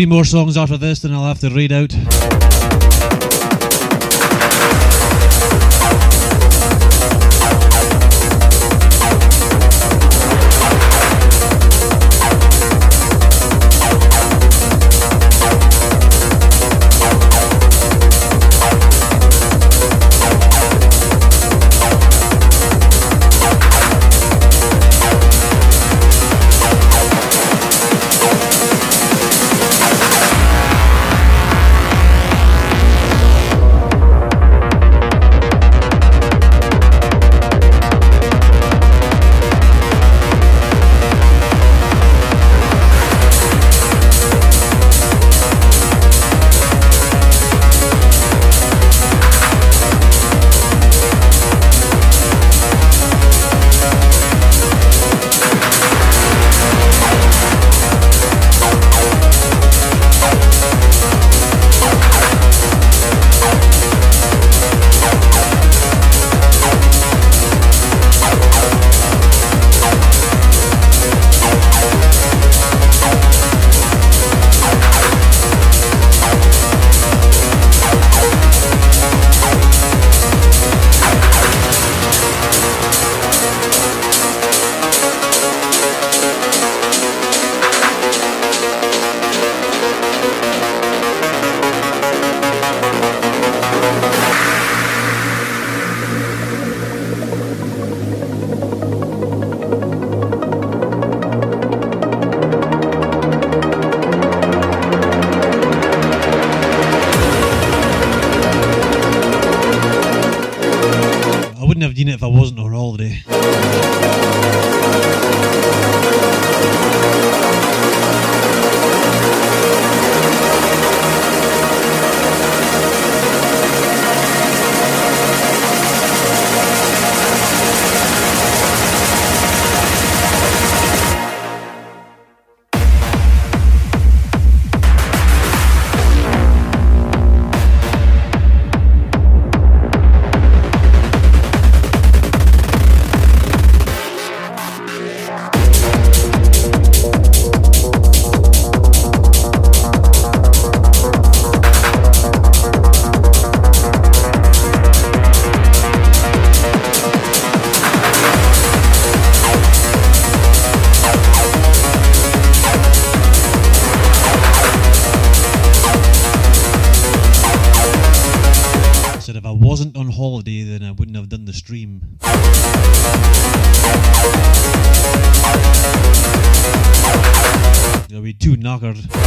three more songs after this, then I'll have to read out. in it if I wasn't Twitter.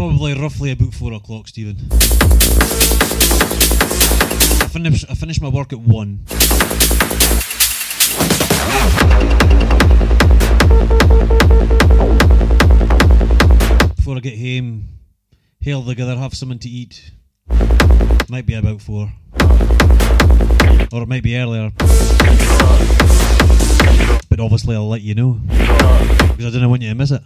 Roughly about four o'clock, Stephen. I finish I finish my work at one. Before I get home, hail together, have something to eat. Might be about four. Or it might be earlier. But obviously I'll let you know. Because I don't want you to miss it.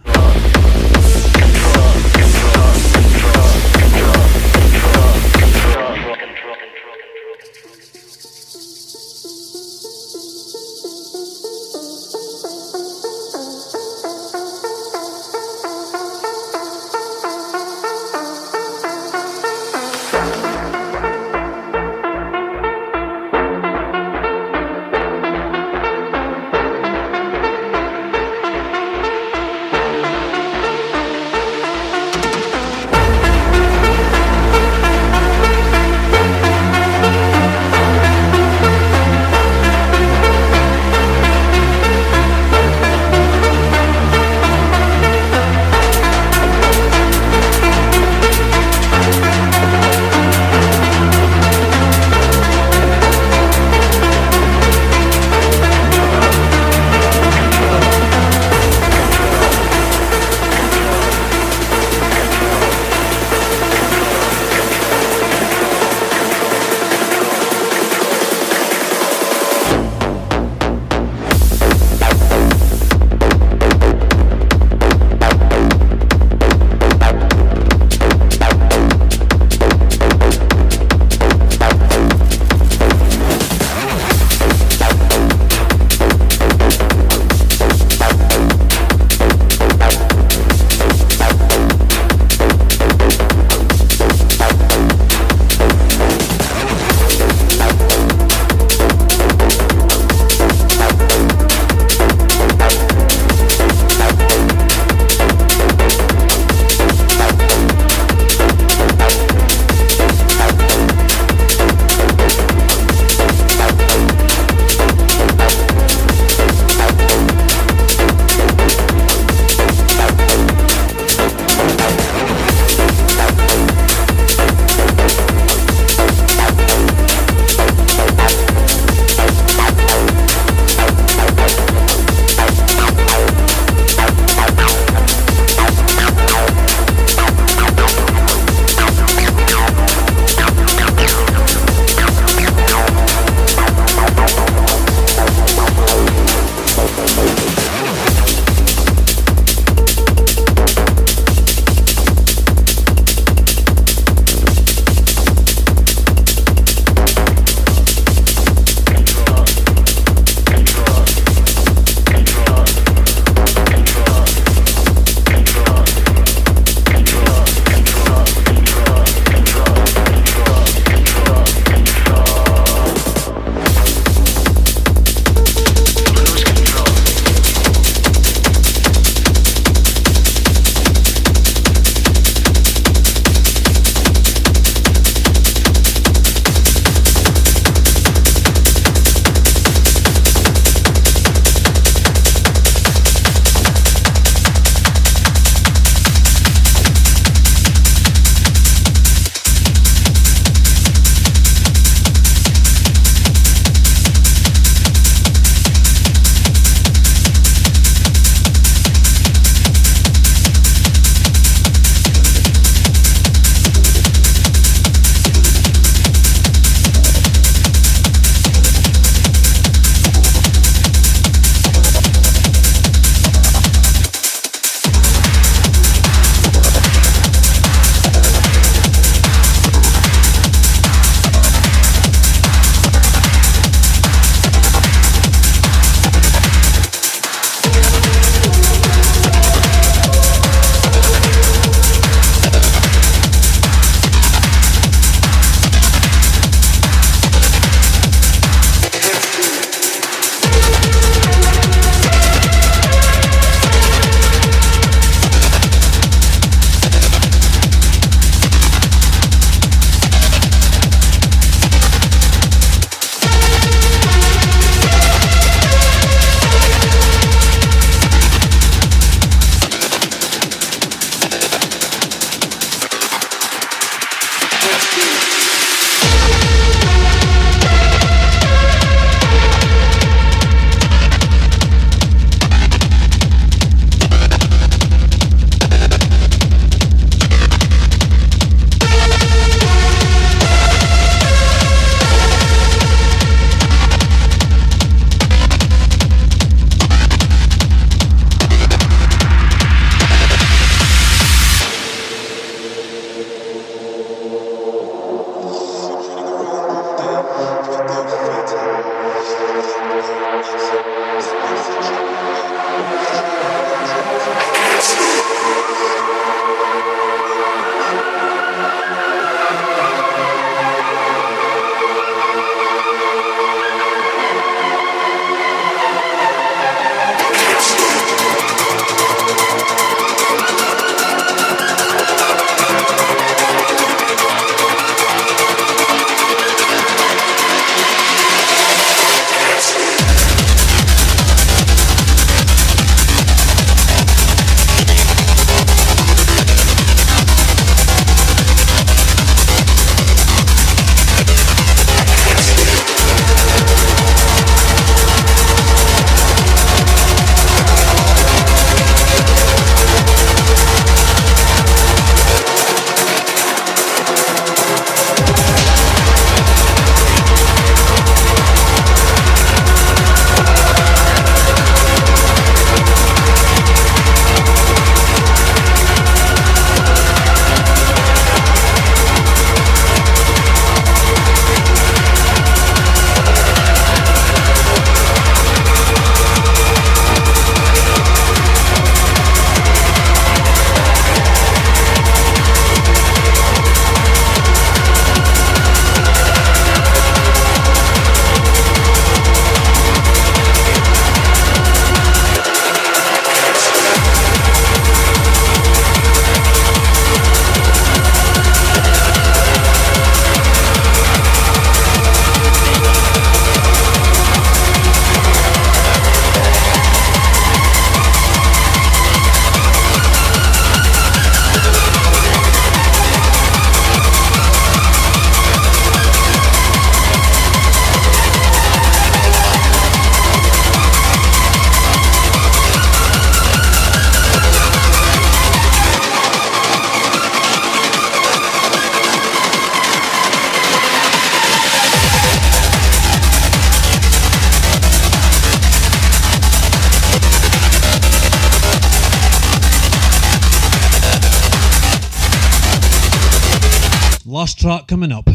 Track coming up.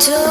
to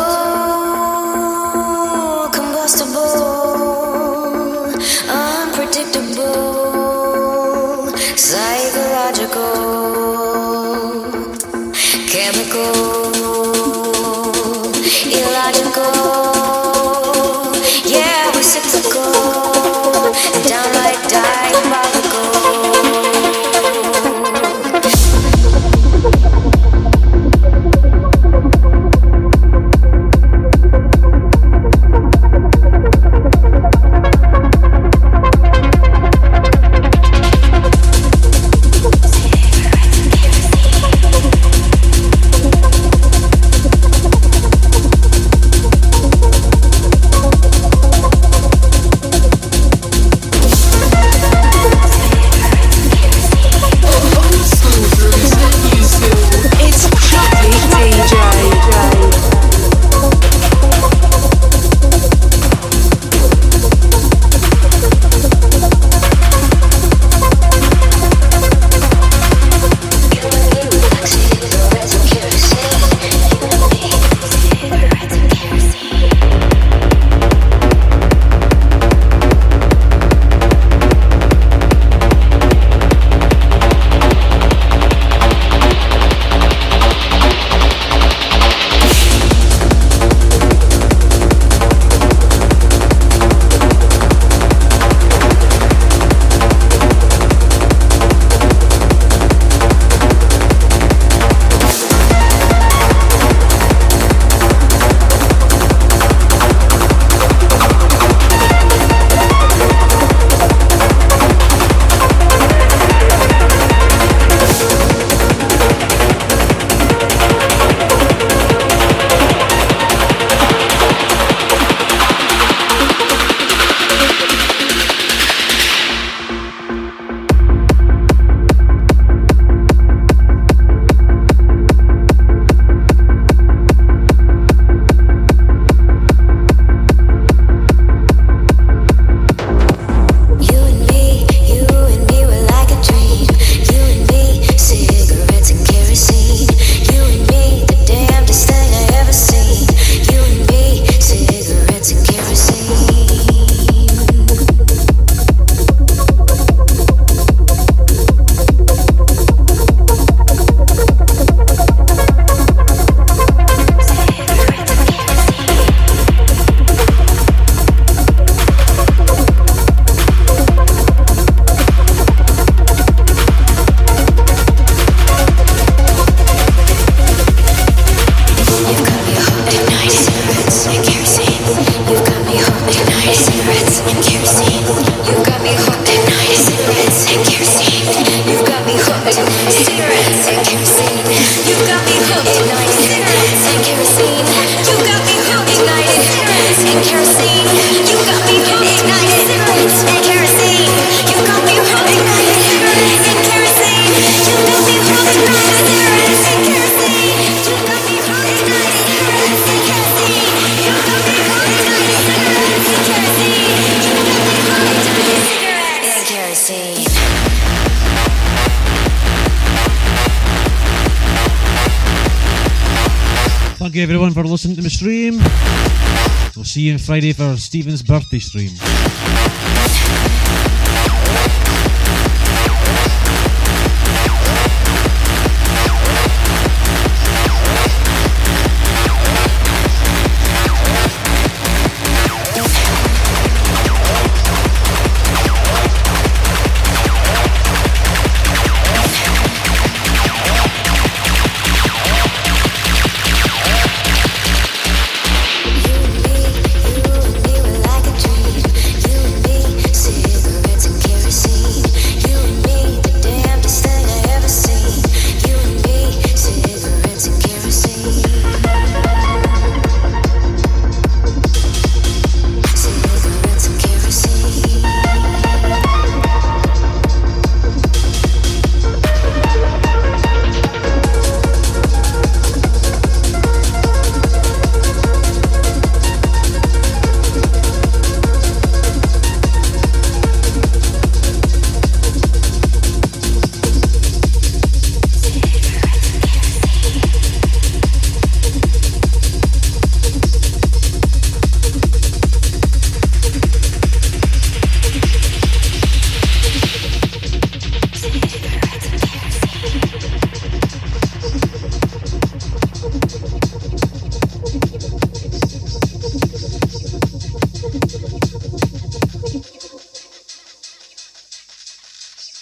you everyone for listening to my stream. We'll see you on Friday for Stephen's birthday stream.